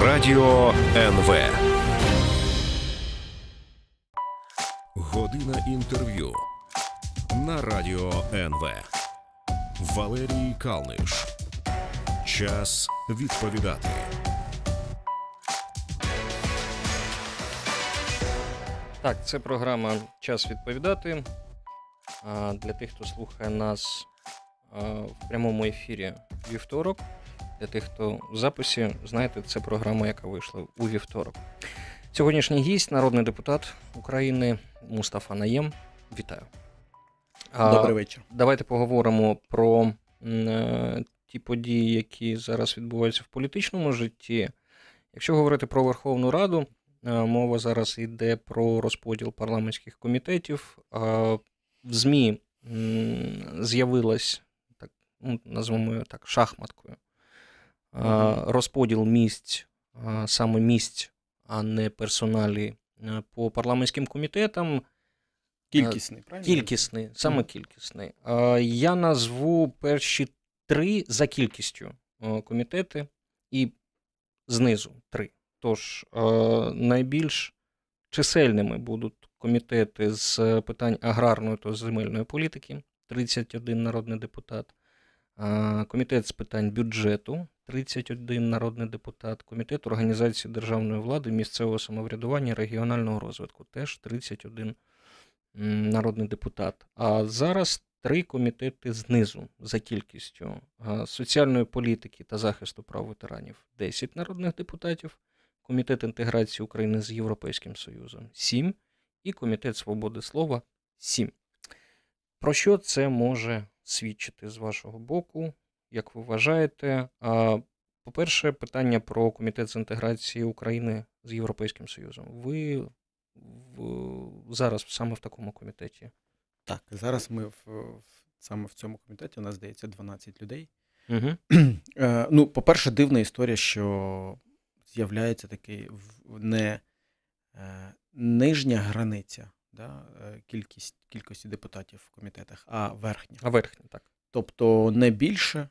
Радіо НВ. Година інтерв'ю на Радіо НВ. Валерій Калниш. Час відповідати. Так, це програма Час відповідати. Для тих, хто слухає нас в прямому ефірі вівторок. Для тих, хто в записі, знаєте, це програма, яка вийшла у вівторок. Сьогоднішній гість, народний депутат України Мустафа Наєм. Вітаю. Добрий вечір. Давайте поговоримо про е, ті події, які зараз відбуваються в політичному житті. Якщо говорити про Верховну Раду, е, мова зараз йде про розподіл парламентських комітетів. В ЗМІ з'явилась так, ну, назвемо так, шахматкою. Розподіл місць, саме місць, а не персоналі е, по парламентським комітетам. Кількісний, правильно? Кількісний, саме кількісний. Е, Я назву перші три за кількістю е, комітети і знизу три. Тож е, найбільш чисельними будуть комітети з питань аграрної та земельної політики 31 народний депутат, е, комітет з питань бюджету 31 народний депутат, комітет організації державної влади, місцевого самоврядування, регіонального розвитку теж 31 народний депутат. А зараз три комітети знизу за кількістю соціальної політики та захисту прав ветеранів 10 народних депутатів, Комітет інтеграції України з Європейським Союзом 7 і Комітет свободи слова 7. Про що це може свідчити з вашого боку? Як ви вважаєте? По-перше, питання про Комітет з інтеграції України з Європейським Союзом. Ви в, зараз саме в такому комітеті. Так, зараз ми в, в- саме в цьому комітеті у нас здається 12 людей. Угу. Ну, по-перше, дивна історія, що з'являється такий не е, нижня границя да, е, кількість, кількості депутатів в комітетах, а верхня. А верхній, так. Тобто не більше,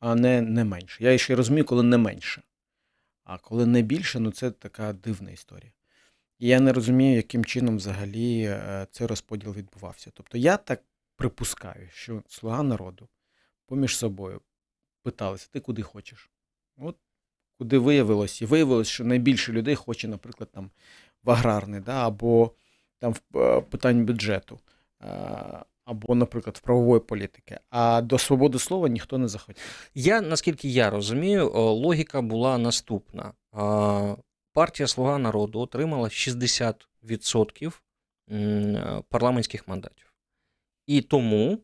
а не, не менше. Я ще розумію, коли не менше. А коли не більше, ну це така дивна історія. І я не розумію, яким чином взагалі е, цей розподіл відбувався. Тобто я так припускаю, що слуга народу поміж собою питалися, ти куди хочеш? От куди виявилось, і виявилось, що найбільше людей хоче, наприклад, там в аграрний, да, або там в е, питань бюджету, е, або, наприклад, в правової політики. А до свободи слова ніхто не захотів. Я, наскільки я розумію, логіка була наступна. Партія Слуга народу отримала 60% е, парламентських мандатів. І тому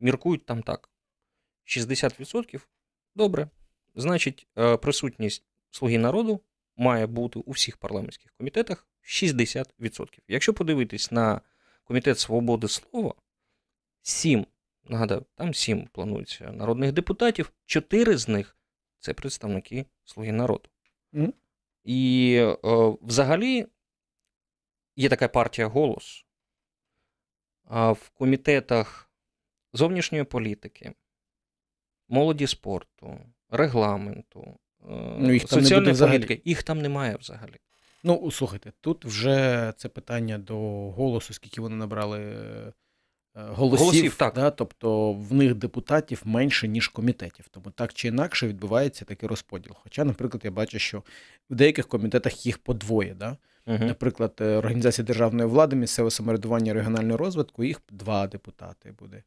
міркують там так: 60% добре. Значить, е, присутність Слуги народу має бути у всіх парламентських комітетах 60%. Якщо подивитись на Комітет свободи слова, 7 Нагадаю, там сім планується народних депутатів, чотири з них це представники Слуги народу. Мгм. І е, взагалі є така партія голос. А в комітетах зовнішньої політики, молоді спорту, регламенту, е, Ну, їх там соціальної політики, їх там немає взагалі. Ну, слухайте, тут вже це питання до голосу, скільки вони набрали е, голосів. Голосів, так. Да? Тобто в них депутатів менше, ніж комітетів. Тому так чи інакше відбувається такий розподіл. Хоча, наприклад, я бачу, що в деяких комітетах їх по двоє. Да? Угу. Наприклад, е, Організація державної влади, місцеве самоврядування, регіонального розвитку, їх два депутати буде.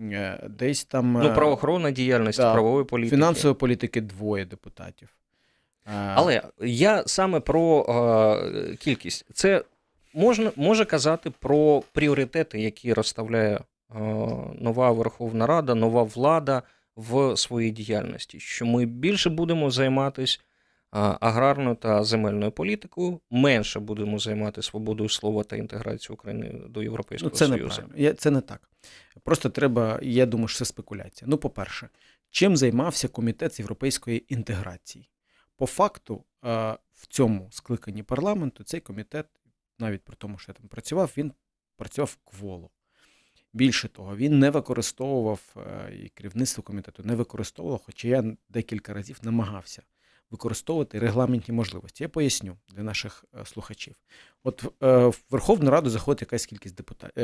Е, Десь там Ну, правоохоронна діяльність, да, правової політики. фінансової політики двоє депутатів. Е, Але я саме про е, кількість. Це можна, може казати про пріоритети, які розставляє е, нова Верховна Рада, нова влада в своїй діяльності. Що ми більше будемо займатися аграрною та земельною політикою, менше будемо займатися свободою слова та інтеграцією України до Європейського Ну, це Союзу. Я- Це не так. Просто треба, я думаю, що це спекуляція. Ну, по-перше, чим займався комітет з європейської інтеграції? По факту, е, в цьому скликанні парламенту цей комітет, навіть при тому, що я там працював, він працював кволо. Більше того, він не використовував е, і керівництво комітету не використовувало, хоча я декілька разів намагався використовувати регламентні можливості. Я поясню для наших е, слухачів. От в Верховну Раду заходить якась кількість депутат...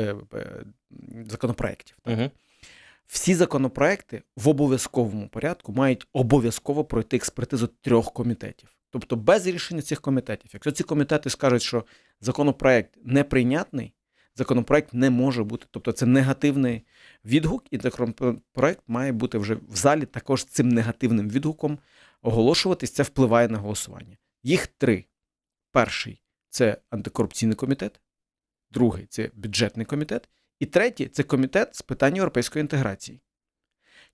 Законопроєктів. Угу. Всі законопроекти в обов'язковому порядку мають обов'язково пройти експертизу трьох комітетів. Тобто без рішення цих комітетів. Якщо ці комітети скажуть, що законопроект неприйнятний, законопроект не може бути. Тобто це негативний відгук, і законопроект має бути вже в залі також цим негативним відгуком оголошуватись. Це впливає на голосування. Їх три: перший це антикорупційний комітет, другий це бюджетний комітет, і третій це комітет з питань європейської інтеграції.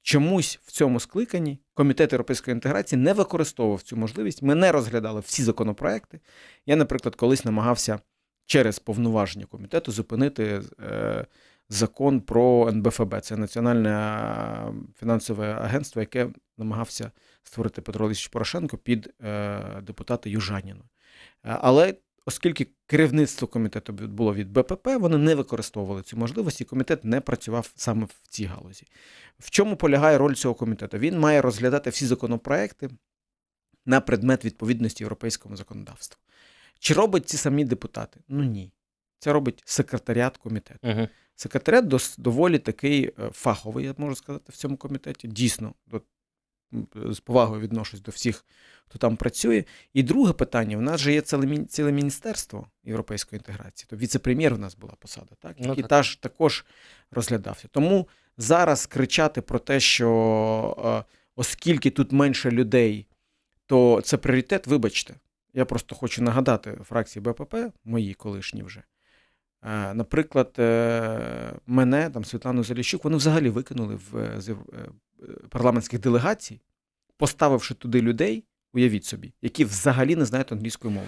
Чомусь в цьому скликанні комітет європейської інтеграції не використовував цю можливість. Ми не розглядали всі законопроекти. Я, наприклад, колись намагався через повноваження комітету зупинити е, закон про НБФБ. Це Національне фінансове агентство, яке намагався створити Петро Олексійович Порошенко під е, депутата Южаніну. Е, але оскільки керівництво комітету було від БПП, вони не використовували цю можливість, і комітет не працював саме в цій галузі. В чому полягає роль цього комітету? Він має розглядати всі законопроекти на предмет відповідності європейському законодавству. Чи робить ці самі депутати? Ну ні. Це робить секретаріат комітету. Угу. Секретаріат доволі такий е, фаховий, я можу сказати, в цьому комітеті. Дійсно, з повагою відношусь до всіх, хто там працює. І друге питання: у нас же є ціле ціле міністерство європейської інтеграції. То віце-прем'єр у нас була посада, так? Ну, який так. Таж, також розглядався. Тому зараз кричати про те, що е, оскільки тут менше людей, то це пріоритет, вибачте. Я просто хочу нагадати фракції БПП, мої колишні вже. Е, наприклад, е, мене, там Світлану Заліщук, вони взагалі викинули в з парламентських делегацій, поставивши туди людей, уявіть собі, які взагалі не знають англійської мови.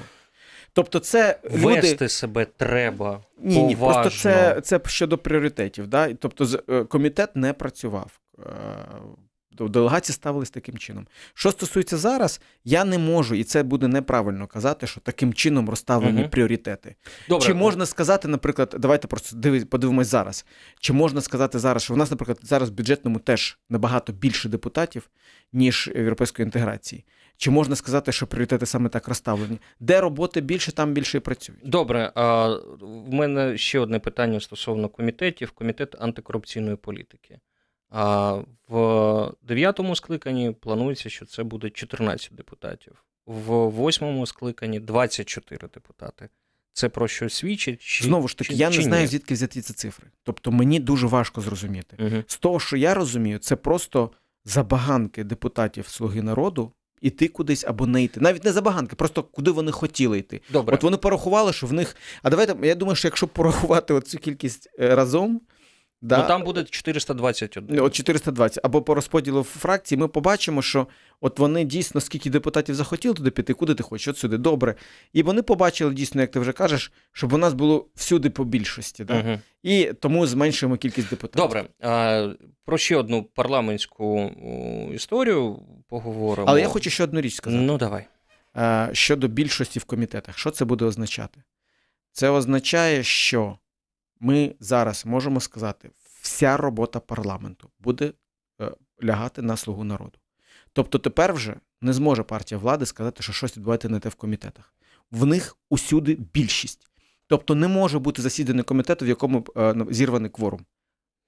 Тобто, це вести люди... себе треба. Ні, ні, просто це це щодо пріоритетів. Да? Тобто, комітет не працював делегації ставились таким чином. Що стосується зараз, я не можу, і це буде неправильно казати, що таким чином розставлені угу. пріоритети. Добре. Чи можна сказати, наприклад, давайте просто подивимось зараз. Чи можна сказати зараз, що в нас, наприклад, зараз в бюджетному теж набагато більше депутатів, ніж в європейської інтеграції? Чи можна сказати, що пріоритети саме так розставлені? Де роботи більше, там більше і працюють? Добре, а в мене ще одне питання стосовно комітетів: комітет антикорупційної політики. А в дев'ятому скликанні планується, що це буде 14 депутатів, в восьмому скликанні 24 депутати. Це про що свідчить? Чи, Знову ж таки, чи, я чи не знаю, ні? звідки взяти ці цифри. Тобто мені дуже важко зрозуміти. Угу. З того, що я розумію, це просто забаганки депутатів Слуги народу іти кудись або не йти. Навіть не забаганки, просто куди вони хотіли йти. Добре. От вони порахували, що в них. А давайте я думаю, що якщо порахувати цю кількість е, разом. Да. Ну там буде 421. От 420. Або по розподілу фракції ми побачимо, що от вони дійсно, скільки депутатів захотіли туди піти, куди ти хочеш, от сюди, добре. І вони побачили дійсно, як ти вже кажеш, щоб у нас було всюди по більшості. Да? Угу. І тому зменшуємо кількість депутатів. Добре. А, Про ще одну парламентську історію поговоримо. Але я хочу ще одну річ сказати. Ну, давай. А, щодо більшості в комітетах. Що це буде означати? Це означає, що ми зараз можемо сказати, вся робота парламенту буде е, лягати на слугу народу. Тобто тепер вже не зможе партія влади сказати, що щось відбувається не те в комітетах. В них усюди більшість. Тобто не може бути засідання комітету, в якому е, зірваний кворум.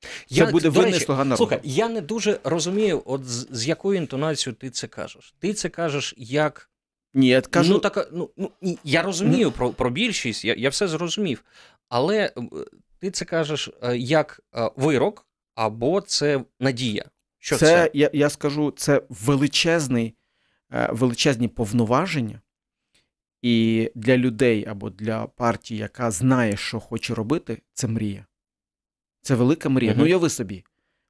Це я, буде винний слуга народу. Слухай, я не дуже розумію, от з, з якою інтонацією ти це кажеш. Ти це кажеш як. Ні, я кажу... Ну, так, ну, ну, Я розумію про про більшість, я я все зрозумів. Але ти це кажеш е, як е, вирок, або це надія. Що це? це? Я я скажу, це величезний, е, величезні повноваження. І для людей або для партії, яка знає, що хоче робити, це мрія. Це велика мрія. Uh-huh. Ну, уяви собі,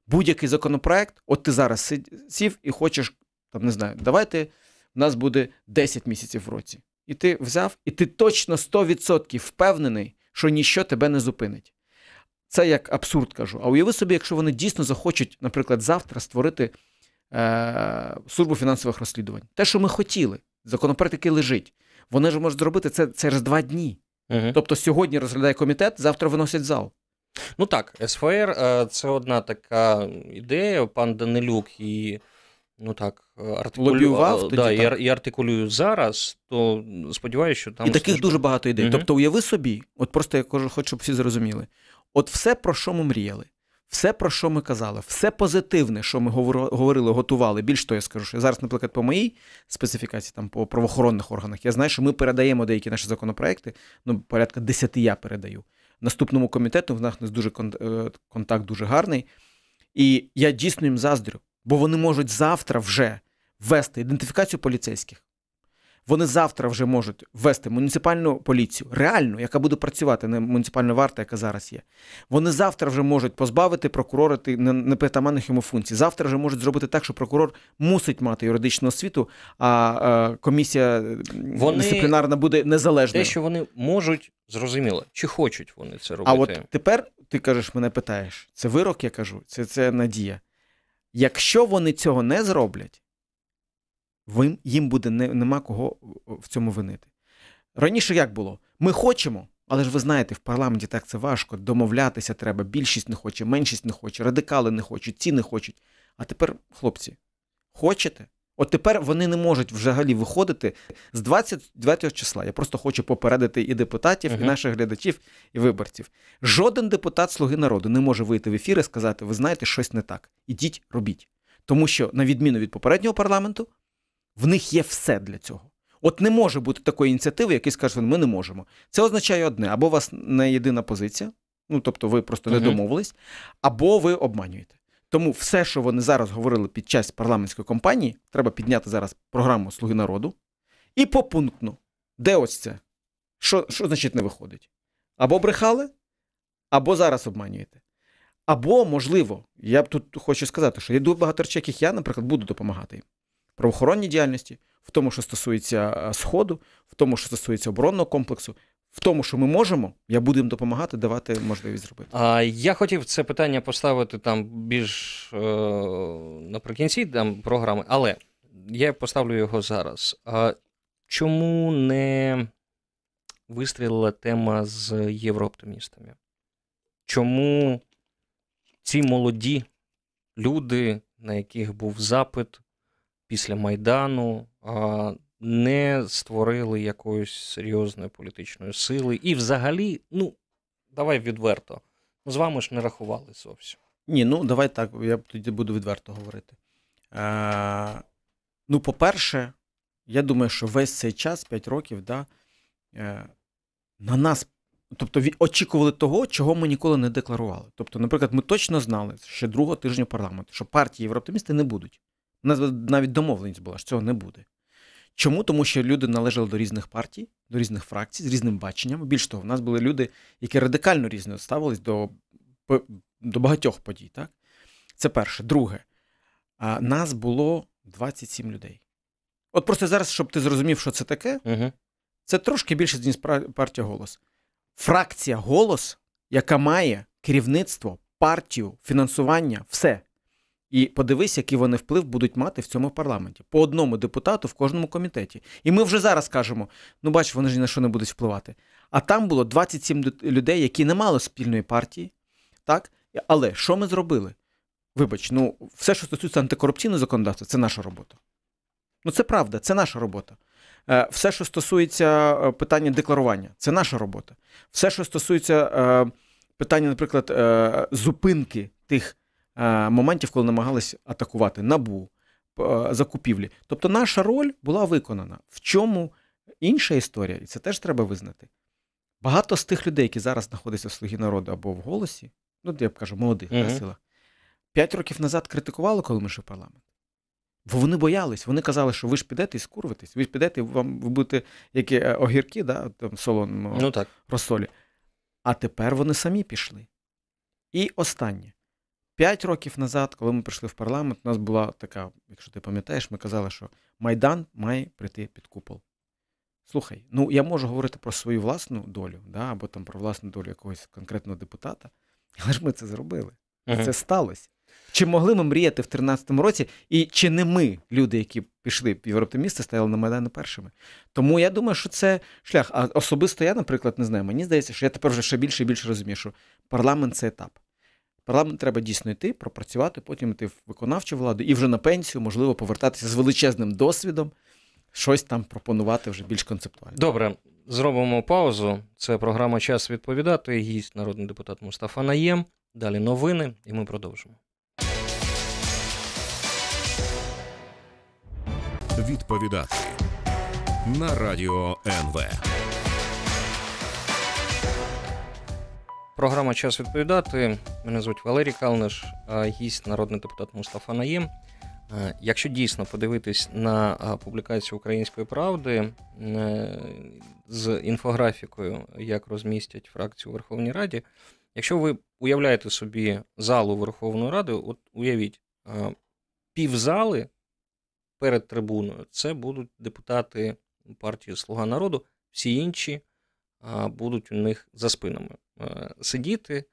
будь-який законопроект, от ти зараз сів і хочеш, там не знаю, давайте в нас буде 10 місяців в році. І ти взяв, і ти точно 100% впевнений, що ніщо тебе не зупинить. Це як абсурд кажу. А уяви собі, якщо вони дійсно захочуть, наприклад, завтра створити е, службу фінансових розслідувань. Те, що ми хотіли, законопроект, який лежить, вони ж можуть зробити це через два дні. Угу. Тобто сьогодні розглядає комітет, завтра виносять зал. Ну так, СФР це одна така ідея. Пан Данилюк і ну так, артикулюю, тоді, да, так. І, артикулюю зараз, то сподіваюся, що там. І таких дуже багато ідей. Угу. Тобто, уяви собі, от просто я хочу, щоб всі зрозуміли: от все, про що ми мріяли, все, про що ми казали, все позитивне, що ми говорили, готували. Більш того, я скажу, що зараз, наприклад, по моїй специфікації, там по правоохоронних органах, я знаю, що ми передаємо деякі наші законопроекти, ну, порядка десяти я передаю. Наступному комітету в нас дуже е, контакт дуже гарний. І я дійсно їм заздрю, бо вони можуть завтра вже ввести ідентифікацію поліцейських. Вони завтра вже можуть ввести муніципальну поліцію, реальну, яка буде працювати, не муніципальна варта, яка зараз є. Вони завтра вже можуть позбавити прокурора непритаманних йому функцій. Завтра вже можуть зробити так, що прокурор мусить мати юридичну освіту, а комісія вони... дисциплінарна буде незалежною. Те, що вони можуть, зрозуміло, чи хочуть вони це робити. А от тепер ти кажеш, мене питаєш, це вирок, я кажу, це, це надія. Якщо вони цього не зроблять їм буде не, нема кого в цьому винити. Раніше як було? Ми хочемо, але ж ви знаєте, в парламенті так це важко. Домовлятися треба. Більшість не хоче, меншість не хоче, радикали не хочуть, ці не хочуть. А тепер, хлопці, хочете? От тепер вони не можуть взагалі виходити з 29 числа. Я просто хочу попередити і депутатів, uh-huh. і наших глядачів, і виборців. Жоден депутат Слуги народу не може вийти в ефір і сказати: ви знаєте, щось не так. Ідіть, робіть. Тому що, на відміну від попереднього парламенту, в них є все для цього. От не може бути такої ініціативи, який скаже, ми не можемо. Це означає одне: або у вас не єдина позиція, ну тобто ви просто не домовились, або ви обманюєте. Тому все, що вони зараз говорили під час парламентської кампанії, треба підняти зараз програму Слуги народу і попунктно, де ось це? Що, що значить не виходить? Або брехали, або зараз обманюєте. Або, можливо, я б тут хочу сказати, що є дуже багато речей, яких я, наприклад, буду допомагати їм правоохоронній діяльності, в тому, що стосується е, Сходу, в тому, що стосується оборонного комплексу. В тому, що ми можемо, я буду їм допомагати, давати можливість зробити. А я хотів це питання поставити там більш е, наприкінці там, програми, але я поставлю його зараз. А Чому не вистрілила тема з єврооптимістами? Чому ці молоді люди, на яких був запит, після Майдану не створили якоїсь серйозної політичної сили. І взагалі, ну, давай відверто, з вами ж не рахували зовсім. Ні, ну давай так, я тоді буду відверто говорити. Е, Ну, по-перше, я думаю, що весь цей час, 5 років, да, е, на нас. Тобто очікували того, чого ми ніколи не декларували. Тобто, наприклад, ми точно знали ще другого тижня парламенту, що партії єврооптимісти не будуть. У нас навіть домовленість була, що цього не буде. Чому? Тому що люди належали до різних партій, до різних фракцій, з різним баченням. Більш того, в нас були люди, які радикально різно ставились до до багатьох подій. Так? Це перше. Друге, а нас було 27 людей. От просто зараз, щоб ти зрозумів, що це таке, угу. це трошки більше, ніж партія голос. Фракція голос, яка має керівництво, партію, фінансування, все. І подивись, який вони вплив будуть мати в цьому парламенті по одному депутату в кожному комітеті. І ми вже зараз кажемо: ну бач, вони ж ні на що не будуть впливати. А там було 27 людей, які не мали спільної партії. Так? Але що ми зробили? Вибач, ну все, що стосується антикорупційного законодавства, це наша робота. Ну це правда, це наша робота. Е, все, що стосується е, питання декларування, це наша робота. Все, що стосується е, питання, наприклад, зупинки тих. Е, моментів, коли намагались атакувати набу е, закупівлі. Тобто наша роль була виконана. В чому інша історія, і це теж треба визнати. Багато з тих людей, які зараз знаходяться в слугі народу або в голосі, ну я б кажу, молодих uh-huh. силах, п'ять років назад критикували, коли ми в парламент. Бо вони боялись, вони казали, що ви ж підете і скурвитесь, ви ж підете, вам ви будете які е, огірки, да, там солоному ну, так. розсолі. А тепер вони самі пішли. І останнє. П'ять років назад, коли ми прийшли в парламент, у нас була така, якщо ти пам'ятаєш, ми казали, що Майдан має прийти під купол. Слухай, ну я можу говорити про свою власну долю, да, або там про власну долю якогось конкретного депутата, але ж ми це зробили. uh Це сталося. Чи могли ми мріяти в 2013 році, і чи не ми, люди, які пішли в Єврооптимісти, стояли на Майдані першими? Тому я думаю, що це шлях. А особисто я, наприклад, не знаю. Мені здається, що я тепер вже ще більше і більше розумію, що парламент це етап Парламент треба дійсно йти, пропрацювати, потім йти в виконавчу владу і вже на пенсію, можливо, повертатися з величезним досвідом, щось там пропонувати вже більш концептуально. Добре, зробимо паузу. Це програма Час відповідати. Гість народний депутат Мустафа Наєм. Далі новини, і ми продовжимо. Відповідати на радіо НВ. Програма Час відповідати. Мене звуть Валерій Калниш, гість народний депутат Мустафа Наєм. Якщо дійсно подивитись на публікацію Української правди е, з інфографікою, як розмістять фракцію у Верховній Раді, якщо ви уявляєте собі залу Верховної Ради, от уявіть, півзали перед трибуною це будуть депутати партії Слуга народу, всі інші будуть у них за спинами сидіти.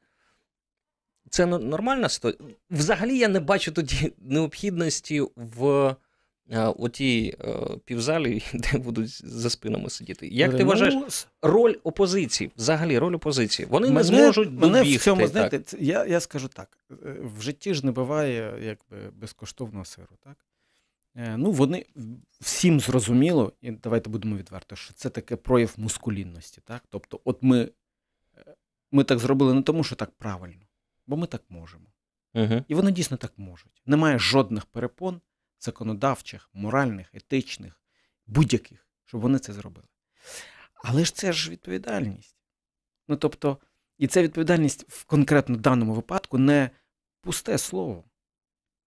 Це нормальна ситуація. Взагалі я не бачу тоді необхідності в е, отій е, півзалі, де будуть за спинами сидіти. Як ти ну, вважаєш роль опозиції? Взагалі, роль опозиції? Вони мене, не зможуть мене добігти, в цьому знаєте, я я скажу так: в житті ж не буває якби безкоштовного сиру, так? Е, ну, вони всім зрозуміло, і давайте будемо відверто, що це таке прояв мускулінності. Так? Тобто, от ми е, ми так зробили не тому, що так правильно, бо ми так можемо. Угу. І вони дійсно так можуть. Немає жодних перепон законодавчих, моральних, етичних, будь-яких, щоб вони це зробили. Але ж це ж відповідальність. Ну тобто, і ця відповідальність в конкретно даному випадку не пусте слово.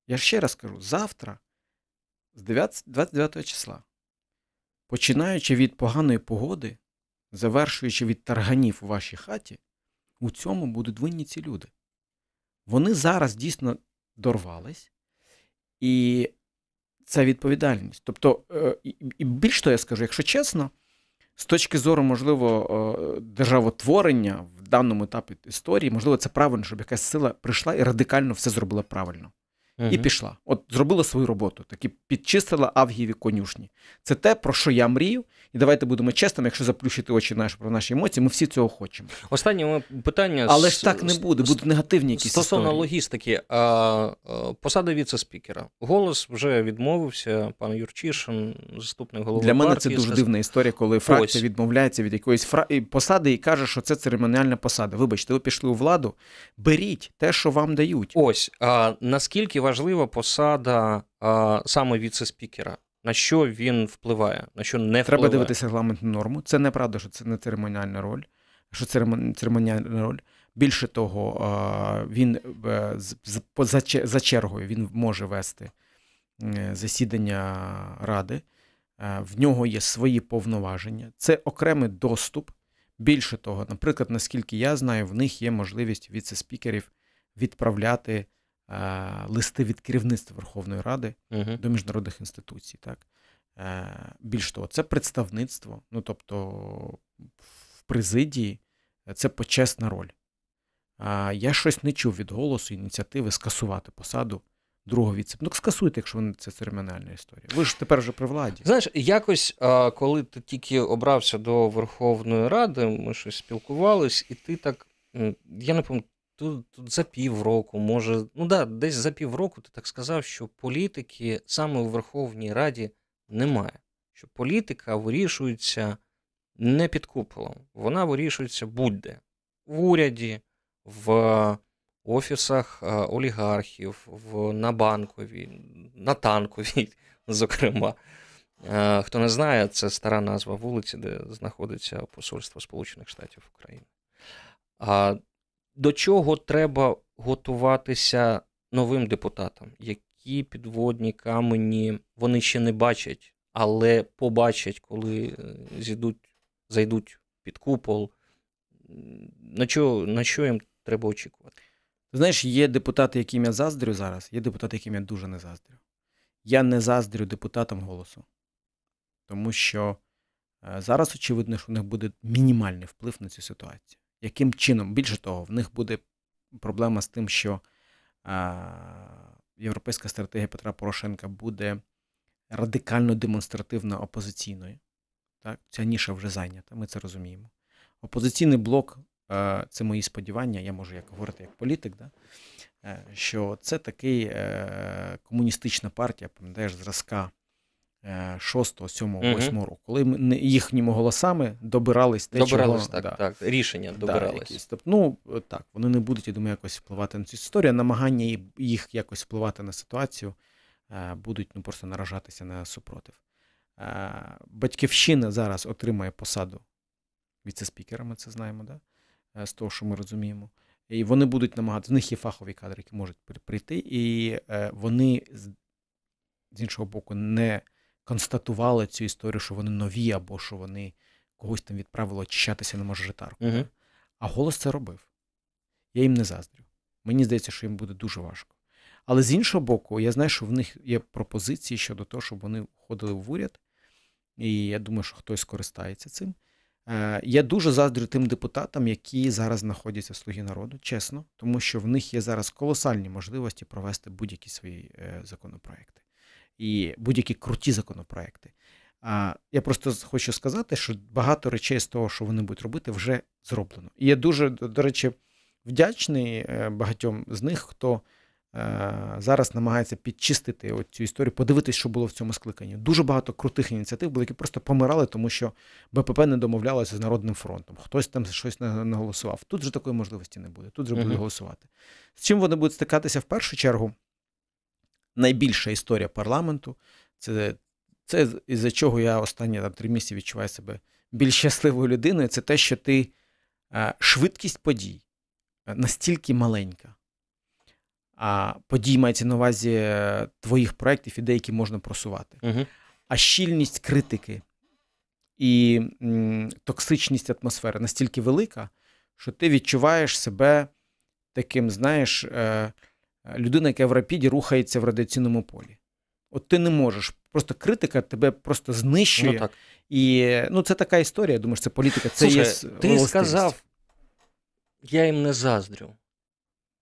Я ще раз кажу: завтра з 29 числа, починаючи від поганої погоди, завершуючи від тарганів у вашій хаті, у цьому будуть винні ці люди. Вони зараз дійсно дорвались, і це відповідальність. Тобто, е, і більш того я скажу, якщо чесно, з точки зору, можливо, е, державотворення в даному етапі історії, можливо, це правильно, щоб якась сила прийшла і радикально все зробила правильно угу. і пішла. От зробила свою роботу, таки підчистила Авгієві конюшні. Це те, про що я мрію. І давайте будемо чесними, якщо заплющити очі наші про наші емоції, ми всі цього хочемо. Останнє питання. Але ж так не буде, будуть негативні якісь Стосовно історії. логістики, а, посада віце-спікера. Голос вже відмовився, пан Юрчишин, заступник голови. Для мене партії, це дуже дивна історія, коли фракція Ось. відмовляється від якоїсь фра... посади і каже, що це церемоніальна посада. Вибачте, ви пішли у владу, беріть те, що вам дають. Ось а наскільки важлива посада а, саме віце-спікера? На що він впливає, на що не впливає? Треба дивитися регламентну норму. Це неправда, що це не церемоніальна роль. Що церемоніальна роль. Більше того, він е, за чергою він може вести е, засідання ради, е, в нього є свої повноваження. Це окремий доступ. Більше того, наприклад, наскільки я знаю, в них є можливість віце-спікерів відправляти листи від керівництва Верховної Ради uh до міжнародних інституцій. Так? Е, більш того, це представництво, ну тобто в президії це почесна роль. Я щось не чув від голосу ініціативи скасувати посаду другого віце. Ну, скасуйте, якщо це церемоніальна історія. Ви ж тепер вже при владі. Знаєш, якось, коли ти тільки обрався до Верховної Ради, ми щось спілкувались, і ти так. Я не пам'ятаю, Тут, тут за півроку, може, ну да, десь за півроку ти так сказав, що політики саме у Верховній Раді немає. Що політика вирішується не під куполом, вона вирішується будь-де. В уряді, в офісах е, олігархів, в, на банковій, на танковій, зокрема. Е, хто не знає, це стара назва вулиці, де знаходиться Посольство Сполучених Штатів України. До чого треба готуватися новим депутатам? Які підводні камені вони ще не бачать, але побачать, коли е, зійдуть, зайдуть під купол? На що, на що їм треба очікувати? Знаєш, є депутати, яким я заздрю зараз, є депутати, яким я дуже не заздрю. Я не заздрю депутатам голосу, тому що е, зараз очевидно, що у них буде мінімальний вплив на цю ситуацію яким чином, більше того, в них буде проблема з тим, що європейська стратегія Петра Порошенка буде радикально демонстративно опозиційною. Так? Ця ніша вже зайнята, ми це розуміємо. Опозиційний блок е, це мої сподівання, я можу як говорити як політик, да? що це такий комуністична партія, пам'ятаєш, зразка 6, 7, 8 року, коли ми їхніми голосами добирались те, добирались, чого, так, да, так, рішення добирались. Да, ну, так, вони не будуть, я думаю, якось впливати на цю історію. Намагання їх якось впливати на ситуацію будуть ну, просто наражатися на супротив. Батьківщина зараз отримає посаду віце-спікера, ми це знаємо, да? з того, що ми розуміємо. І вони будуть намагатися, в них є фахові кадри, які можуть прийти, і е, вони з іншого боку не констатували цю історію, що вони нові, або що вони когось там відправили очищатися на мажоритарку. Угу. А голос це робив. Я їм не заздрю. Мені здається, що їм буде дуже важко. Але з іншого боку, я знаю, що в них є пропозиції щодо того, щоб вони входили в уряд, і я думаю, що хтось скористається цим. Е, я дуже заздрю тим депутатам, які зараз знаходяться в слугі народу, чесно, тому що в них є зараз колосальні можливості провести будь-які свої е, законопроекти і будь-які круті законопроекти. А я просто хочу сказати, що багато речей з того, що вони будуть робити, вже зроблено. І я дуже, до речі, вдячний е, багатьом з них, хто Е, зараз намагається підчистити цю історію, подивитись, що було в цьому скликанні. Дуже багато крутих ініціатив були, які просто помирали, тому що БПП не домовлялося з Народним фронтом. Хтось там щось не голосував. Тут же такої можливості не буде. Тут же будуть голосувати. З чим вони будуть стикатися в першу чергу? Найбільша історія парламенту це це із-за чого я останні там, три місяці відчуваю себе більш щасливою людиною. Це те, що ти швидкість подій е, настільки маленька а подій мається на увазі е, твоїх проєктів, ідей, які можна просувати. Угу. А щільність критики і м, токсичність атмосфери настільки велика, що ти відчуваєш себе таким, знаєш, е, людина, яка в рапіді рухається в радіаційному полі. От ти не можеш. Просто критика тебе просто знищує. Ну, так. І ну, це така історія. Я думаю, що це політика. Це Слушай, є Ти сказав, я їм не заздрю.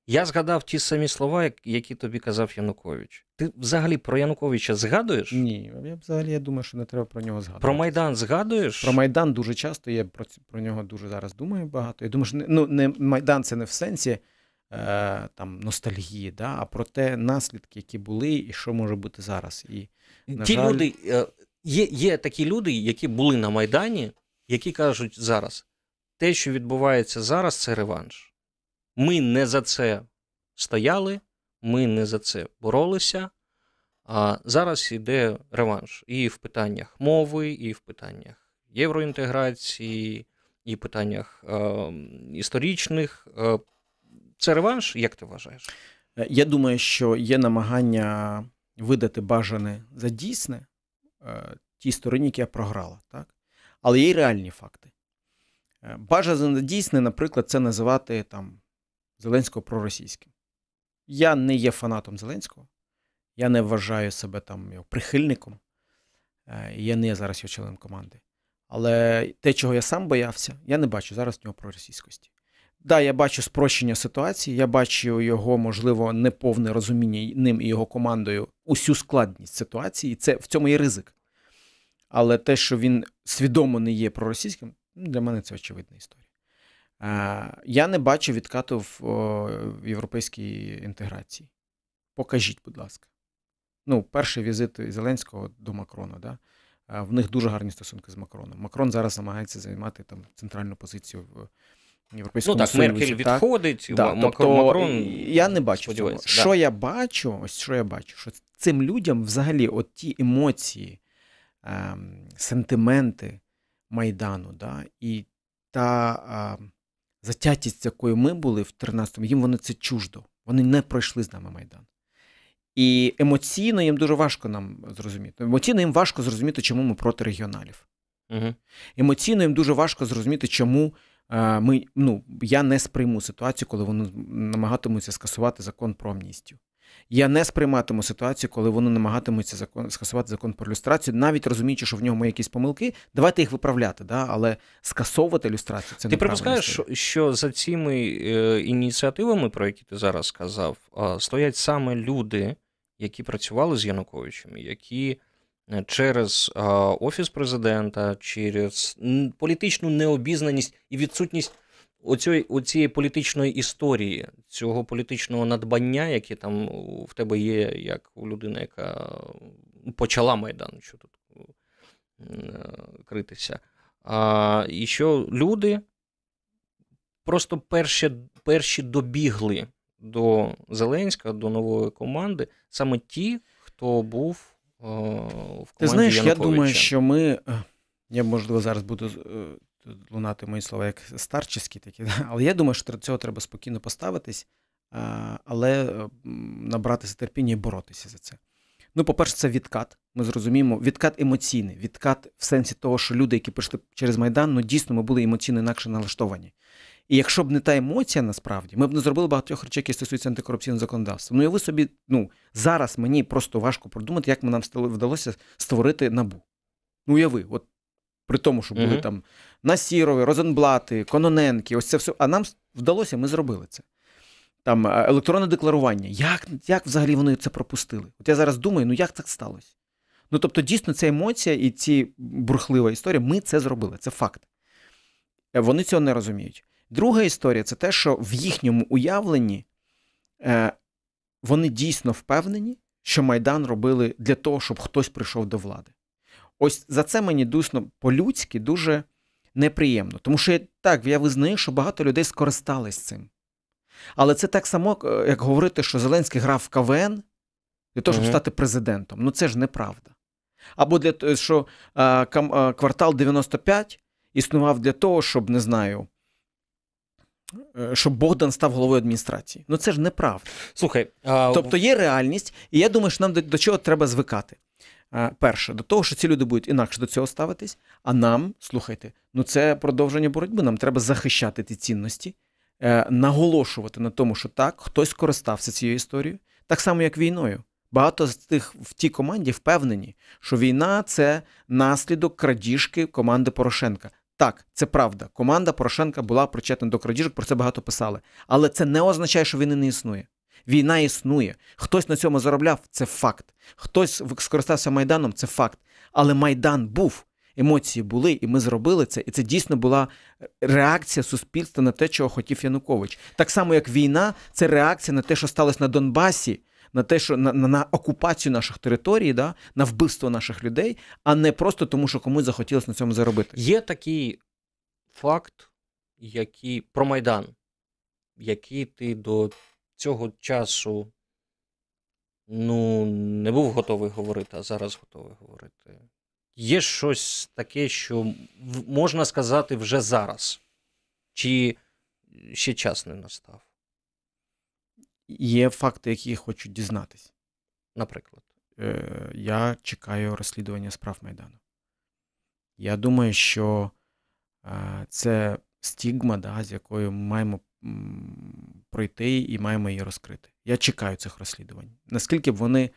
Я згадав ті самі слова, які тобі казав Янукович. Ти взагалі про Януковича згадуєш? Ні, я взагалі я думаю, що не треба про нього згадувати. Про Майдан згадуєш? Про Майдан дуже часто. Я про про нього дуже зараз думаю багато. Я думаю, що не, ну, не Майдан це не в сенсі там ностальгії, да, а про те наслідки, які були, і що може бути зараз. І, на Ті жаль... люди, е, є, є такі люди, які були на Майдані, які кажуть зараз: те, що відбувається зараз, це реванш. Ми не за це стояли, ми не за це боролися. А зараз йде реванш і в питаннях мови, і в питаннях євроінтеграції, і в питаннях е, історичних. Е, це реванш, як ти вважаєш? Е, я думаю, що є намагання видати бажане за дійсне е, тій стороні, яка програла, так? Але є й реальні факти. Е, бажане дійсне, наприклад, це називати там Зеленського проросійським. Я не є фанатом Зеленського, я не вважаю себе там його прихильником, я не зараз його членом команди. Але те, чого я сам боявся, я не бачу зараз в нього проросійськості. Да, я бачу спрощення ситуації, я бачу його, можливо, неповне розуміння ним і його командою усю складність ситуації, і це в цьому є ризик. Але те, що він свідомо не є проросійським, для мене це очевидна історія. Я не бачу відкату в європейській інтеграції. Покажіть, будь ласка. Ну, перший візит Зеленського до Макрона. Да? В них дуже гарні стосунки з Макроном. Макрон зараз намагається займати там центральну позицію в Європейському ну, так, Союзі. Меркель відходить, да, тобто, Макрон. Я не бачу цього. Да. Що я бачу, ось що я бачу, що цим людям взагалі от ті емоції, ем, сентименти Майдану, да, і та. Ем, затятість, з якою ми були в 13-му, їм воно це чуждо. Вони не пройшли з нами Майдан. І емоційно їм дуже важко нам зрозуміти. Емоційно їм важко зрозуміти, чому ми проти регіоналів. Угу. Емоційно їм дуже важко зрозуміти, чому ми, ну, я не сприйму ситуацію, коли вони намагатимуться скасувати закон про амністію. Я не сприйматиму ситуацію, коли вони намагатимуться закон скасувати закон про ілюстрацію, навіть розуміючи, що в ньому є якісь помилки, давайте їх виправляти, да? але скасовувати ілюстрацію це Ти припускаєш, що, що за цими е, ініціативами, про які ти зараз сказав, е, стоять саме люди, які працювали з Януковичем, які е, через е, офіс президента, через політичну необізнаність і відсутність у цієї політичної історії, цього політичного надбання, яке там в тебе є, як у людини, яка почала Майдан, що тут критися. А, І що люди просто перші, перші добігли до Зеленського, до нової команди, саме ті, хто був в команді Ти знаєш, Януковича. я думаю, що ми. Е, я, можливо, зараз буду е, лунати мої слова як старчеські такі, але я думаю, що до цього треба спокійно поставитись, але е, набратися терпіння і боротися за це. Ну, по-перше, це відкат. Ми зрозуміємо, відкат емоційний, відкат в сенсі того, що люди, які прийшли через Майдан, ну дійсно ми були емоційно інакше налаштовані. І якщо б не та емоція, насправді, ми б не зробили багатьох речей, які стосуються антикорупційного законодавства. Ну і ви собі, ну зараз мені просто важко продумати, як нам вдалося створити набу. Ну, уяви, от при тому, що були uh-huh. там Насірови, Розенблати, Кононенки, ось це все. А нам вдалося, ми зробили це. Там е, електронне декларування. Як як взагалі вони це пропустили? От я зараз думаю, ну як так сталося? Ну тобто, дійсно, ця емоція і ці бурхлива історія, ми це зробили, це факт. Е, вони цього не розуміють. Друга історія це те, що в їхньому уявленні е, вони дійсно впевнені, що Майдан робили для того, щоб хтось прийшов до влади. Ось за це мені дійсно по-людськи дуже неприємно. Тому що так, я визнаю, що багато людей скористались цим. Але це так само, е, як говорити, що Зеленський грав в КВН для того, щоб mm стати президентом. Ну це ж неправда. Або для того, що кам, а, квартал 95 існував для того, щоб не знаю. Е, щоб Богдан став головою адміністрації. Ну це ж неправда. Слухай, а... тобто є реальність, і я думаю, що нам до, до чого треба звикати. Перше, до того, що ці люди будуть інакше до цього ставитись, а нам, слухайте, ну це продовження боротьби. Нам треба захищати ті цінності, е, наголошувати на тому, що так, хтось скористався цією історією, так само, як війною. Багато з тих в тій команді впевнені, що війна це наслідок крадіжки команди Порошенка. Так, це правда. Команда Порошенка була причетна до крадіжок, про це багато писали. Але це не означає, що війни не існує. Війна існує. Хтось на цьому заробляв це факт. Хтось скористався Майданом це факт. Але Майдан був. Емоції були, і ми зробили це. І це дійсно була е, реакція суспільства на те, чого хотів Янукович. Так само, як війна, це реакція на те, що сталося на Донбасі, на те, що на на, на окупацію наших територій, да, на вбивство наших людей, а не просто тому, що комусь захотілося на цьому заробити. Є такий факт, який про Майдан, який ти до цього часу ну, не був готовий говорити, а зараз готовий говорити. Є щось таке, що можна сказати вже зараз, чи ще час не настав? Є факти, які хочуть дізнатись. Наприклад, Е, я чекаю розслідування справ Майдану. Я думаю, що е, це стігма, да, з якою ми маємо пройти і маємо її розкрити. Я чекаю цих розслідувань. Наскільки б вони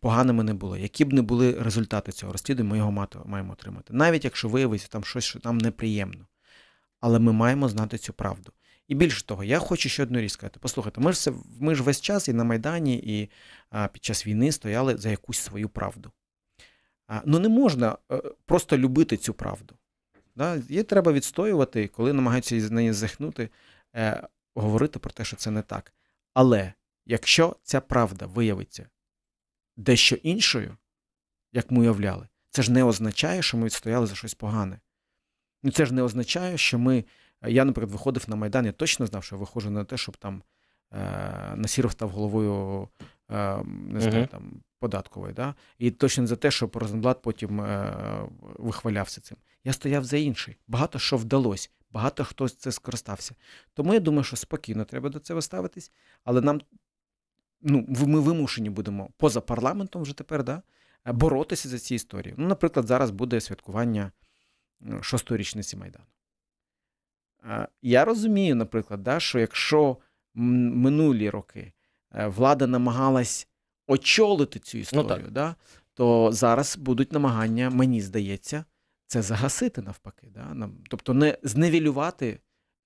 поганими не були, які б не були результати цього розслідування, ми його маємо отримати. Навіть якщо виявиться там щось, що нам неприємно. Але ми маємо знати цю правду. І більше того, я хочу ще одну річ сказати. Послухайте, ми ж все, ми ж весь час і на Майдані, і а, під час війни стояли за якусь свою правду. А, Ну не можна е, просто любити цю правду. Да? Її треба відстоювати, коли намагаються на неї захнути, е, говорити про те, що це не так. Але якщо ця правда виявиться дещо іншою, як ми уявляли, це ж не означає, що ми відстояли за щось погане. Ну, Це ж не означає, що ми. Я, наприклад, виходив на Майдан, я точно знав, що я виходжу на те, щоб там е, Насіров став головою е, не знаю, uh-huh. там, податкової. Да? І точно не за те, щоб Розенблат потім е, вихвалявся цим. Я стояв за інший. Багато що вдалося, багато хто з це скористався. Тому я думаю, що спокійно треба до цього ставитись, але нам ну, ми вимушені будемо поза парламентом вже тепер да, боротися за ці історії. Ну, Наприклад, зараз буде святкування шостої річниці Майдану. Я розумію, наприклад, да, що якщо минулі роки е, влада намагалась очолити цю ну, історію, ну, да, то зараз будуть намагання, мені здається, це загасити навпаки. Да? Тобто не зневілювати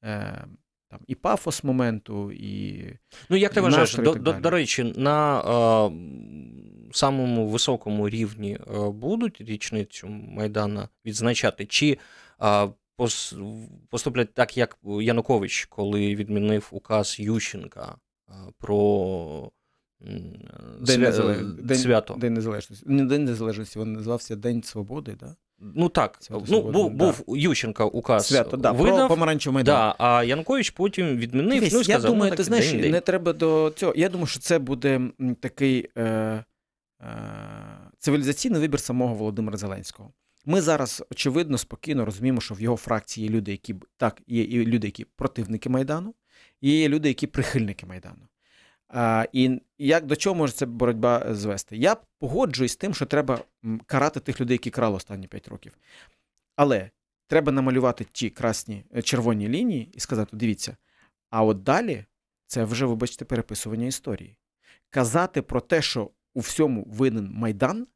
е, там і пафос моменту, і. Ну, як ти вважаєш, до, до, до речі, на е, самому високому рівні е, будуть річницю Майдана відзначати? Чи е, поступлять так, як Янукович, коли відмінив указ Ющенка про День, свя... День, свято. День Незалежності. Не День Незалежності, він називався День Свободи, так? Ну так, Свято ну, був, да. був Ющенка указ Свято, да, видав, про помаранчевий майдан. Да, а Янукович потім відмінив. Дивись, ну, сказав, я думаю, ну, ти знаєш, не треба до цього. Я думаю, що це буде такий е, е, цивілізаційний вибір самого Володимира Зеленського. Ми зараз очевидно спокійно розуміємо, що в його фракції є люди, які так, є і люди, які противники Майдану, і є люди, які прихильники Майдану. А, І як до чого може ця боротьба звести? Я погоджуюсь з тим, що треба карати тих людей, які крали останні 5 років. Але треба намалювати ті красні е, червоні лінії і сказати: дивіться, а от далі це вже, вибачте, переписування історії. Казати про те, що у всьому винен Майдан,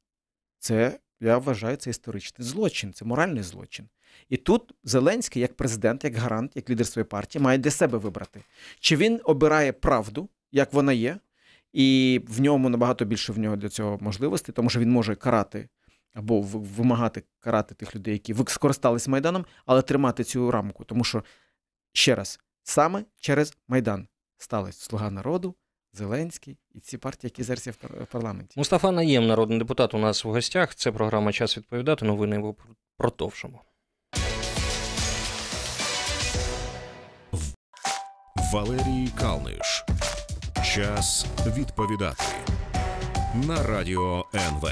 це я вважаю це історичний злочин, це моральний злочин. І тут Зеленський, як президент, як гарант, як лідер своєї партії, має для себе вибрати, чи він обирає правду, як вона є, і в ньому набагато більше в нього для цього можливостей, тому що він може карати або вимагати карати тих людей, які скористалися Майданом, але тримати цю рамку. Тому що, ще раз, саме через Майдан стали Слуга народу. Зеленський і ці партії, які зараз є в парламенті. Мустафа Наєм, народний депутат, у нас в гостях. Це програма Час відповідати. Новини його продовжимо. Валерій Калниш. Час відповідати на радіо НВ.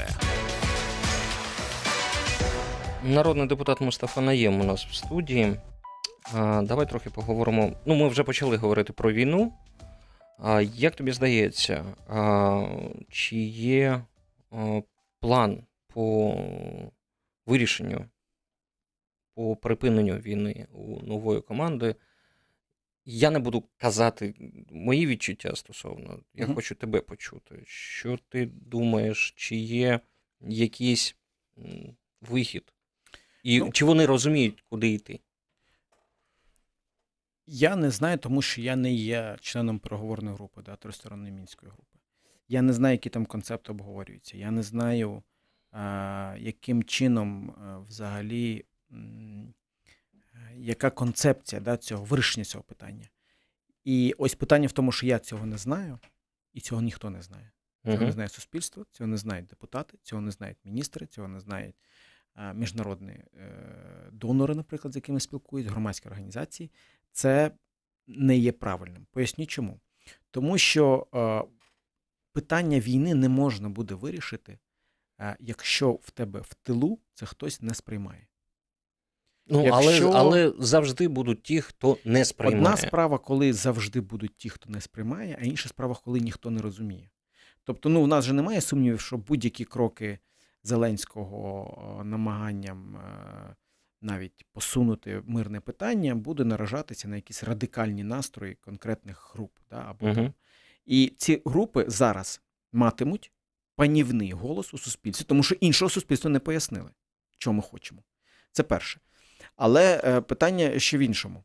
Народний депутат Мустафа Наєм у нас в студії. Давай трохи поговоримо. Ну, ми вже почали говорити про війну. Як тобі здається, чи є план по вирішенню, по припиненню війни у нової команди? Я не буду казати мої відчуття стосовно. Я uh хочу тебе почути. Що ти думаєш, чи є якийсь вихід? І ну, чи вони розуміють, куди йти? Я не знаю, тому що я не є членом переговорної групи, да, тристоронної мінської групи. Я не знаю, які там концепти обговорюються. Я не знаю, а, яким чином а, взагалі яка концепція да, цього вирішення цього питання. І ось питання в тому, що я цього не знаю, і цього ніхто не знає. Цього uh-huh. не знає суспільство, цього не знають депутати, цього не знають міністри, цього не знають а, міжнародні е, донори, наприклад, з якими спілкують, громадські організації. Це не є правильним. Поясню чому. Тому що е, питання війни не можна буде вирішити, е, якщо в тебе в тилу це хтось не сприймає. Ну, Якщо... але але завжди будуть ті, хто не сприймає. Одна справа, коли завжди будуть ті, хто не сприймає, а інша справа, коли ніхто не розуміє. Тобто, ну, у нас же немає сумнівів, що будь-які кроки Зеленського намаганням е, навіть посунути мирне питання буде наражатися на якісь радикальні настрої конкретних груп. Да, або угу. І ці групи зараз матимуть панівний голос у суспільстві, тому що іншого суспільства не пояснили, що ми хочемо. Це перше. Але е, питання ще в іншому.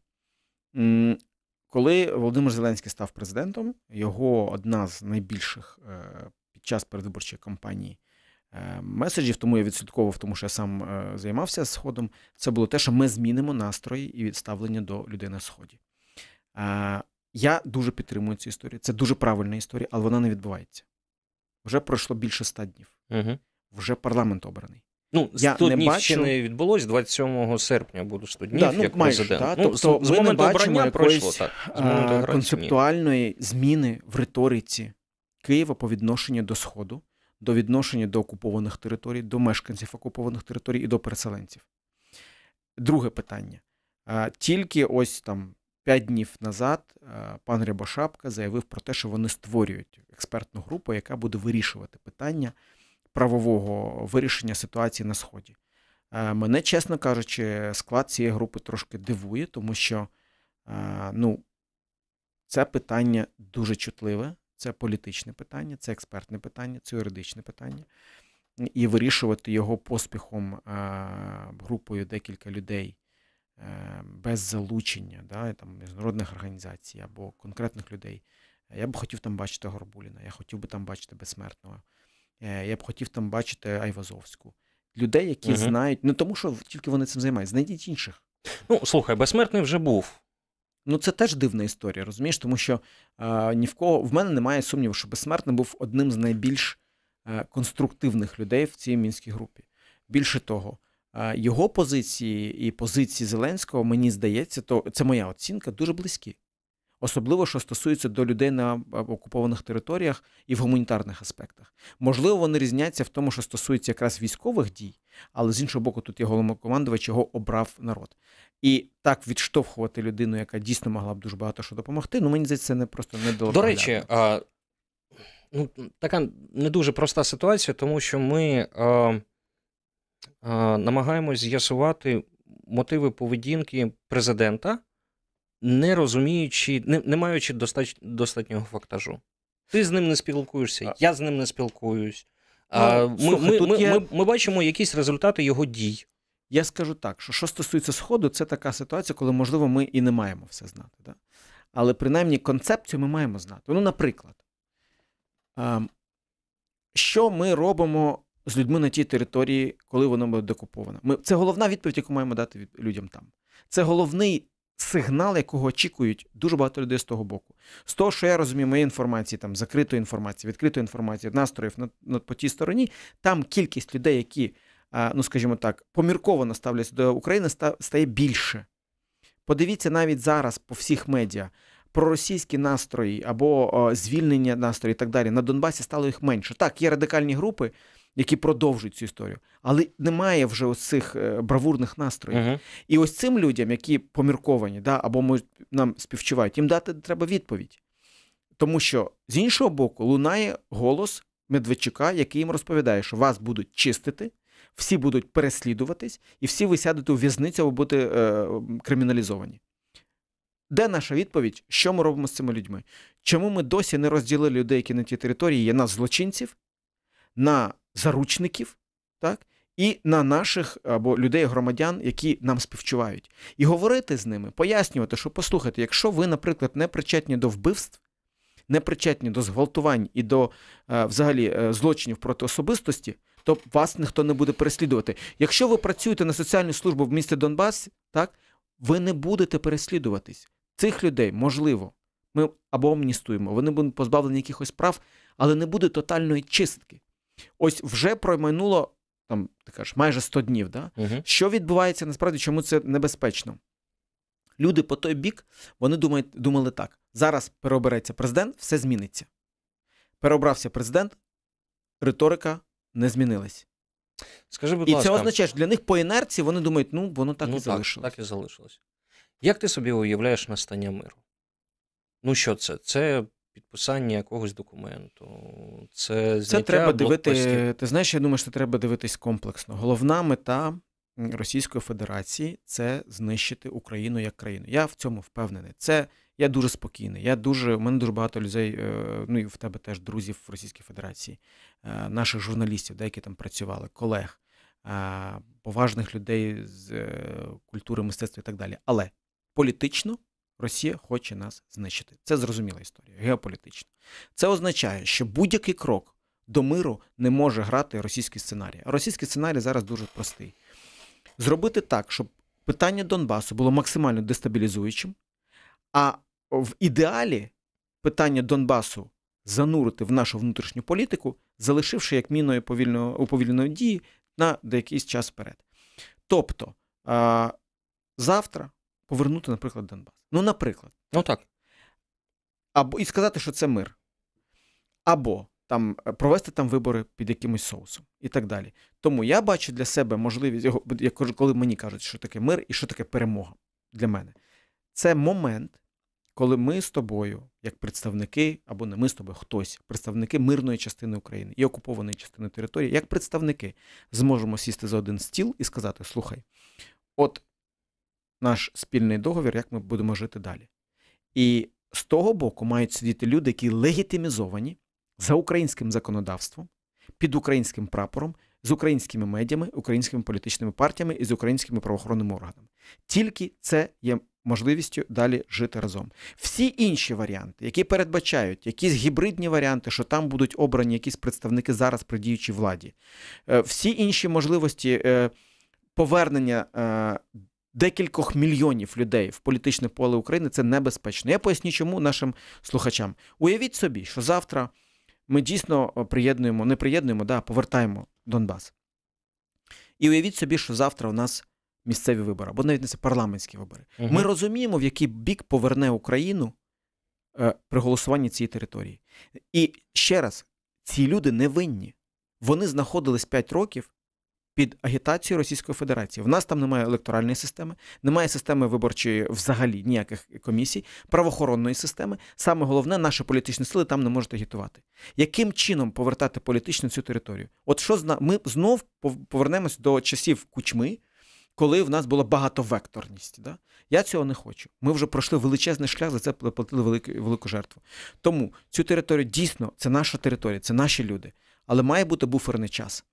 Коли Володимир Зеленський став президентом, його одна з найбільших е, під час передвиборчої кампанії меседжів, тому я відслідковував, тому що я сам займався сходом, це було те, що ми змінимо настрої і відставлення до людей на сході. Я дуже підтримую цю історію. Це дуже правильна історія, але вона не відбувається. Вже пройшло більше ста днів. Угу. Вже парламент обраний. Ну, 100 я днів не бачу... ще не відбулось, 27 серпня буде 100 днів, да, ну, як майже, президент. Да, ну, тобто, з, ми моменту не обрання пройшло так. З моменту концептуальної зміни в риториці Києва по відношенню до Сходу, до відношення до окупованих територій, до мешканців окупованих територій і до переселенців. Друге питання. Тільки ось там 5 днів назад пан Рябошапка заявив про те, що вони створюють експертну групу, яка буде вирішувати питання правового вирішення ситуації на Сході. Мене, чесно кажучи, склад цієї групи трошки дивує, тому що ну, це питання дуже чутливе, це політичне питання, це експертне питання, це юридичне питання. І вирішувати його поспіхом е, групою декілька людей без залучення да, там, міжнародних організацій або конкретних людей. Я б хотів там бачити Горбуліна, я хотів би там бачити безсмертного. Е, я б хотів там бачити Айвазовську. Людей, які uh знають, не тому що тільки вони цим займаються, знайдіть інших. Ну, слухай, безсмертний вже був. Ну, це теж дивна історія, розумієш, тому що е, ні в кого в мене немає сумніву, що безсмертний був одним з найбільш е, конструктивних людей в цій мінській групі. Більше того, е, його позиції і позиції Зеленського, мені здається, то це моя оцінка, дуже близькі особливо що стосується до людей на окупованих територіях і в гуманітарних аспектах. Можливо, вони різняться в тому, що стосується якраз військових дій, але з іншого боку, тут є головнокомандувач, його обрав народ. І так відштовхувати людину, яка дійсно могла б дуже багато що допомогти. Ну мені здається, це не просто не До речі, а, ну, така не дуже проста ситуація, тому що ми а, а, намагаємось з'ясувати мотиви поведінки президента не розуміючи, не, не маючи достач, достатнього фактажу. Ти з ним не спілкуєшся, я з ним не спілкуюсь. А, ну, ми, слухай, ми, ми, є... ми, ми бачимо якісь результати його дій. Я скажу так, що що стосується Сходу, це така ситуація, коли, можливо, ми і не маємо все знати. Да? Але принаймні концепцію ми маємо знати. Ну, наприклад, що ми робимо з людьми на тій території, коли воно буде декуповане? Ми, Це головна відповідь, яку маємо дати людям там. Це головний сигнал, якого очікують дуже багато людей з того боку. З того, що я розумію, моєї інформації, там закритої інформації, відкритої інформації, настроїв на, на по тій стороні, там кількість людей, які, ну скажімо так, помірковано ставляться до України, стає більше. Подивіться навіть зараз по всіх медіа. Проросійські настрої або о, звільнення настрої і так далі на Донбасі стало їх менше. Так, є радикальні групи, які продовжують цю історію. Але немає вже ось цих е, бравурних настроїв. Uh-huh. І ось цим людям, які помірковані, да, або можуть, нам співчувають, їм дати треба відповідь. Тому що з іншого боку лунає голос Медведчука, який їм розповідає, що вас будуть чистити, всі будуть переслідуватись, і всі ви сядете у в'язницю або будете е, криміналізовані. Де наша відповідь? Що ми робимо з цими людьми? Чому ми досі не розділили людей, які на тій території є на злочинців, на заручників, так? І на наших або людей, громадян, які нам співчувають, і говорити з ними, пояснювати, що послухайте, якщо ви, наприклад, не причетні до вбивств, не причетні до зґвалтувань і до е, взагалі е, злочинів проти особистості, то вас ніхто не буде переслідувати. Якщо ви працюєте на соціальну службу в місті Донбас, так ви не будете переслідуватись. Цих людей можливо, ми або амністуємо, вони будуть позбавлені якихось прав, але не буде тотальної чистки. Ось вже промайнуло там, ти кажеш, майже 100 днів. Да? Угу. Що відбувається насправді, чому це небезпечно? Люди по той бік вони думають, думали так: зараз переобереться президент, все зміниться. Переобрався президент, риторика не змінилась. Скажи, будь і ласка. це означає, що для них по інерції вони думають, ну воно так ну, і так, залишилось. Так і залишилось. Як ти собі уявляєш настання миру? Ну що це? Це підписання якогось документу. Це це треба дивити. Ти знаєш, я думаю, що треба дивитись комплексно. Головна мета Російської Федерації це знищити Україну як країну. Я в цьому впевнений. Це я дуже спокійний. Я дуже у мене дуже багато людей. Е, ну і в тебе теж друзів в Російській Федерації, е, наших журналістів, деякі там працювали, колег, е, поважних людей з культури, мистецтва і так далі. Але політично Росія хоче нас знищити. Це зрозуміла історія, геополітична. Це означає, що будь-який крок до миру не може грати російський сценарій. А російський сценарій зараз дуже простий: зробити так, щоб питання Донбасу було максимально дестабілізуючим, а в ідеалі питання Донбасу занурити в нашу внутрішню політику, залишивши як міною уповільненої дії на деякийсь час вперед. Тобто завтра повернути, наприклад, Донбас. Ну, наприклад. Ну так. Або і сказати, що це мир. Або там е, провести там вибори під якимось соусом і так далі. Тому я бачу для себе можливість, коли мені кажуть, що таке мир і що таке перемога для мене. Це момент, коли ми з тобою, як представники, або не ми з тобою, хтось, представники мирної частини України і окупованої частини території, як представники, зможемо сісти за один стіл і сказати: слухай, от наш спільний договір, як ми будемо жити далі. І з того боку мають сидіти люди, які легітимізовані за українським законодавством, під українським прапором, з українськими медіями, українськими політичними партіями і з українськими правоохоронними органами. Тільки це є можливістю далі жити разом. Всі інші варіанти, які передбачають якісь гібридні варіанти, що там будуть обрані якісь представники зараз при діючій владі, е, всі інші можливості е, повернення е, декількох мільйонів людей в політичне поле України це небезпечно. Я поясню, чому нашим слухачам. Уявіть собі, що завтра ми дійсно приєднуємо, не приєднуємо, да, повертаємо Донбас. І уявіть собі, що завтра у нас місцеві вибори, або навіть не це парламентські вибори. Угу. Ми розуміємо, в який бік поверне Україну е, при голосуванні цієї території. І ще раз, ці люди не винні. Вони знаходились 5 років під агітацією Російської Федерації. В нас там немає електоральної системи, немає системи виборчої взагалі ніяких комісій, правоохоронної системи. Саме головне, наші політичні сили там не можуть агітувати. Яким чином повертати політично цю територію? От що зна... ми знов повернемось до часів кучми, коли в нас була багатовекторність. Да? Я цього не хочу. Ми вже пройшли величезний шлях, за це платили велику, велику жертву. Тому цю територію дійсно це наша територія, це наші люди. Але має бути буферний час.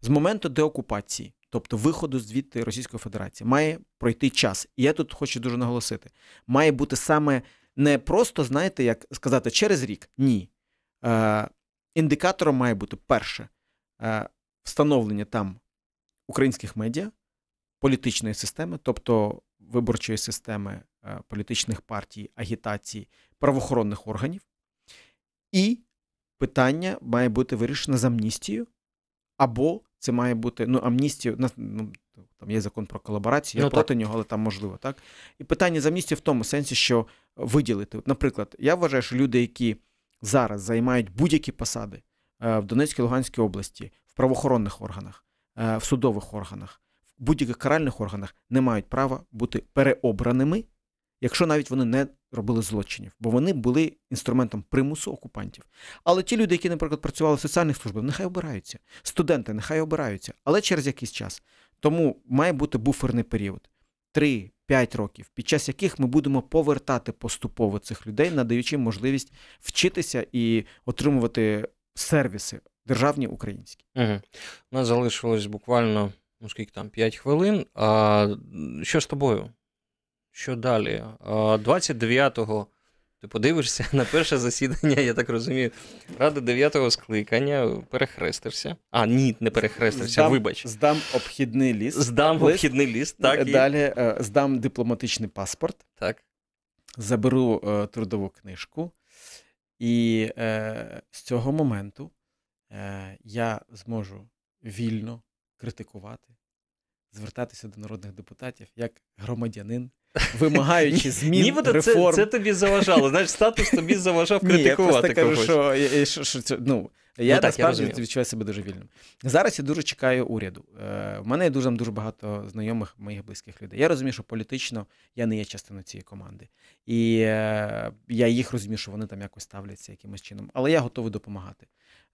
З моменту деокупації, тобто виходу звідти Російської Федерації, має пройти час. І я тут хочу дуже наголосити: має бути саме не просто, знаєте, як сказати, через рік. Ні. Е, Індикатором має бути перше е, встановлення там українських медіа, політичної системи, тобто виборчої системи е, політичних партій, агітації, правоохоронних органів. І питання має бути вирішено з амністією, або це має бути ну, амністія. Ну, там є закон про колаборацію, я ну, проти нього, але там можливо, так? І питання з амністією в тому сенсі, що виділити. Наприклад, я вважаю, що люди, які зараз займають будь-які посади е, в Донецькій Луганській області, в правоохоронних органах, е, в судових органах, в будь-яких каральних органах, не мають права бути переобраними якщо навіть вони не робили злочинів, бо вони були інструментом примусу окупантів. Але ті люди, які, наприклад, працювали в соціальних службах, нехай обираються. Студенти нехай обираються, але через якийсь час. Тому має бути буферний період. 3-5 років, під час яких ми будемо повертати поступово цих людей, надаючи можливість вчитися і отримувати сервіси державні українські. Угу. У нас залишилось буквально ну скільки там 5 хвилин. А що з тобою? Що далі? 29-го ти подивишся на перше засідання, я так розумію, ради 9-го скликання перехрестишся. А, ні, не перехрестишся, здам, вибач. Здам обхідний ліст. Здам лист. обхідний ліст, так. Далі і... здам дипломатичний паспорт. Так. Заберу е, трудову книжку. І е, з цього моменту е, я зможу вільно критикувати, звертатися до народних депутатів як громадянин вимагаючи змін Нібито реформ. Це, це тобі заважало. Знаєш, статус тобі заважав критикувати. Ні, Я просто кажу, що, що, що ну, я ну, так, насправді я відчуваю себе дуже вільним. Зараз я дуже чекаю уряду. Е, в мене є дуже дуже багато знайомих моїх близьких людей. Я розумію, що політично я не є частиною цієї команди. І е, я їх розумію, що вони там якось ставляться якимось чином. Але я готовий допомагати.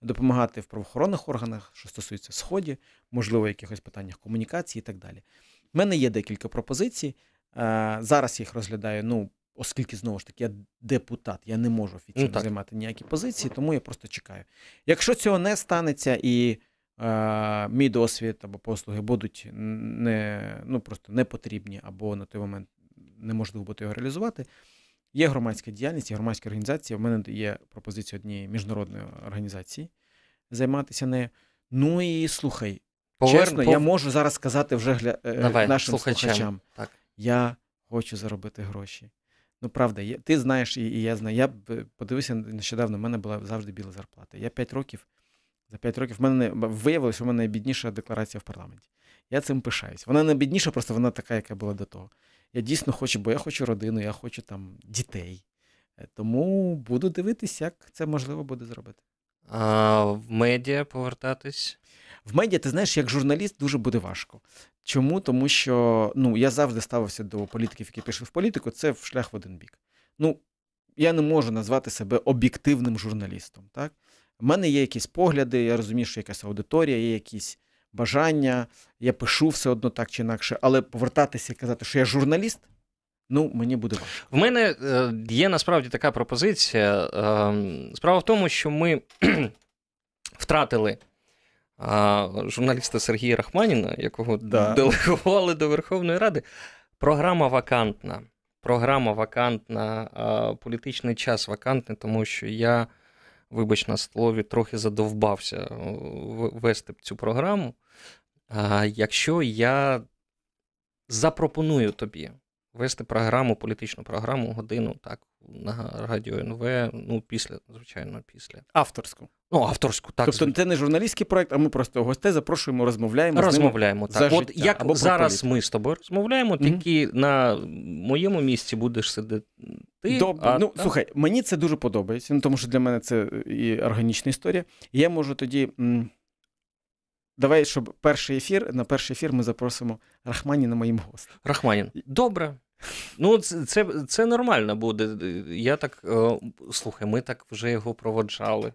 Допомагати в правоохоронних органах, що стосується сході, можливо, якихось питаннях комунікації і так далі. У мене є декілька пропозицій. Е, зараз їх розглядаю, ну, оскільки знову ж таки я депутат, я не можу офіційно ну, займати ніякі позиції, тому я просто чекаю. Якщо цього не станеться і е, мій досвід або послуги будуть не ну, просто не потрібні, або на той момент неможливо буде його реалізувати. Є громадська діяльність, є громадська організація. У мене є пропозиція однієї міжнародної організації займатися нею. Ну і слухай, Повер... чесно, Пов... я можу зараз сказати вже гля... Е, Давай, нашим слухачам. слухачам. Так я хочу заробити гроші. Ну, правда, я, ти знаєш, і, і я знаю. Я подивився нещодавно, в мене була завжди біла зарплата. Я 5 років, за 5 років в мене виявилося, що в мене найбідніша декларація в парламенті. Я цим пишаюсь. Вона не бідніша, просто вона така, яка була до того. Я дійсно хочу, бо я хочу родину, я хочу там дітей. Е, тому буду дивитися, як це можливо буде зробити. А В медіа повертатись? В медіа, ти знаєш, як журналіст дуже буде важко. Чому? Тому що ну, я завжди ставився до політиків, які пішли в політику, це в шлях в один бік. Ну, я не можу назвати себе об'єктивним журналістом. Так? У мене є якісь погляди, я розумію, що якась аудиторія, є якісь бажання, я пишу все одно так чи інакше, але повертатися і казати, що я журналіст. Ну, мені буде важко. В мене е, є насправді така пропозиція. Ем, справа в тому, що ми втратили журналіста Сергія Рахманіна, якого да. делегували до Верховної Ради. Програма вакантна. Програма вакантна, політичний час вакантний, тому що я, вибач на слові, трохи задовбався вести цю програму. Якщо я запропоную тобі вести програму, політичну програму, годину так, на радіо НВ, ну, після, звичайно, після. Авторську. Ну, авторську, так. Тобто це не журналістський проект, а ми просто гостей запрошуємо, розмовляємо. Розмовляємо, з ними так. за От життя, як або зараз ми з тобою розмовляємо, Мгм. тільки на моєму місці будеш сидіти ти. Добре. а ну, там- слухай, мені це дуже подобається, ну, тому що для мене це і органічна історія. Я можу тоді. М- Давай, щоб перший ефір, на перший ефір ми запросимо Рахманіна моїм гостем. Рахманін. Добре. Ну, це, це, нормально буде. Я так. е, Слухай, ми так вже його проводжали.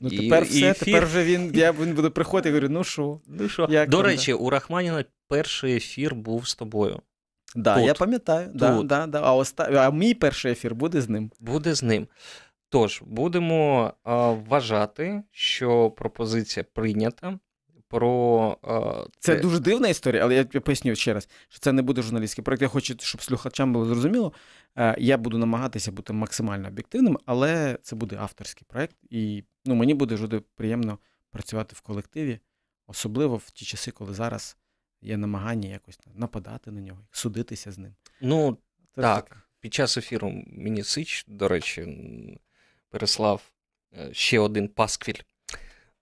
Ну, тепер і все, ефір. тепер вже він, я, він буде приходити і говорю, ну що? Ну що? Як До речі, у Рахманіна перший ефір був з тобою. Да, Тут. я пам'ятаю. Да, Тут. да, да. А, оста... а мій перший ефір буде з ним. Буде з ним. Тож, будемо е, вважати, що пропозиція прийнята. Про е, Це те- дуже дивна історія, але я поясню ще раз, що це не буде журналістський проект. Я хочу, щоб слухачам було зрозуміло. Е, Я буду намагатися бути максимально об'єктивним, але це буде авторський проект, і ну, мені буде дуже приємно працювати в колективі, особливо в ті часи, коли зараз є намагання якось нападати на нього, судитися з ним. Ну, Це Так. таке. Під час ефіру мені Сич, до речі, переслав е, ще один пасквіль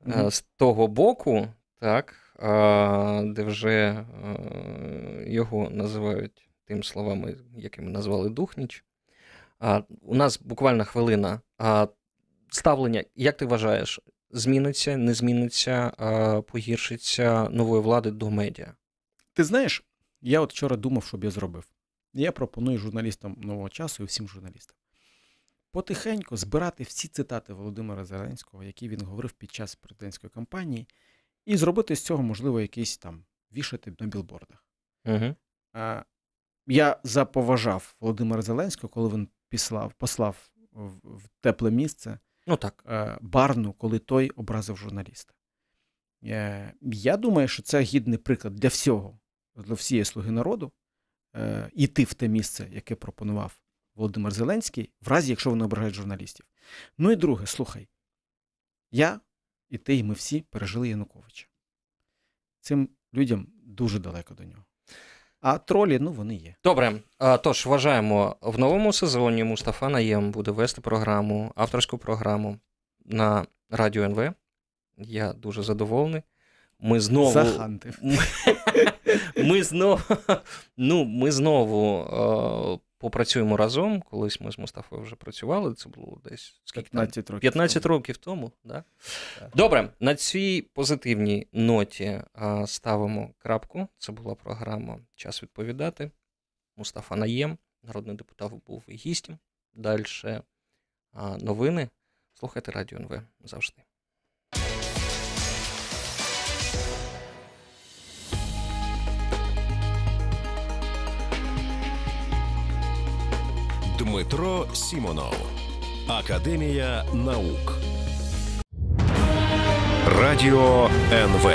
Мгм. з того боку, так, де вже е, його називають тим словами, якими назвали Духніч. У нас буквально хвилина. Ставлення, як ти вважаєш, зміниться, не зміниться, погіршиться нової влади до медіа? Ти знаєш, я от вчора думав, що б я зробив. Я пропоную журналістам нового часу і всім журналістам потихеньку збирати всі цитати Володимира Зеленського, які він говорив під час президентської кампанії, і зробити з цього, можливо, якийсь там вішати на білбордах. Угу. А, Я заповажав Володимира Зеленського, коли він післав, послав в, в тепле місце Ну так. е, Барну, коли той образив журналіста. Е, Я думаю, що це гідний приклад для всього, для всієї слуги народу, е, іти в те місце, яке пропонував Володимир Зеленський, в разі, якщо вони ображають журналістів. Ну і друге, слухай, я і ти, і ми всі пережили Януковича. Цим людям дуже далеко до нього. А тролі, ну, вони є. Добре, а, тож вважаємо, в новому сезоні Мустафа Наєм буде вести програму, авторську програму на радіо НВ. Я дуже задоволений. Ми знову. Захантив. Ми знову, ну, ми знову е, попрацюємо разом. Колись ми з Мустафою вже працювали. Це було десь скільки 15 років. 15 років тому. Да? Добре, на цій позитивній ноті а, ставимо крапку. Це була програма Час відповідати. Мустафа Наєм, народний депутат, був гістем. Далі новини. Слухайте Радіо НВ завжди. Дмитро Сімонов. Академія наук. Радіо НВ.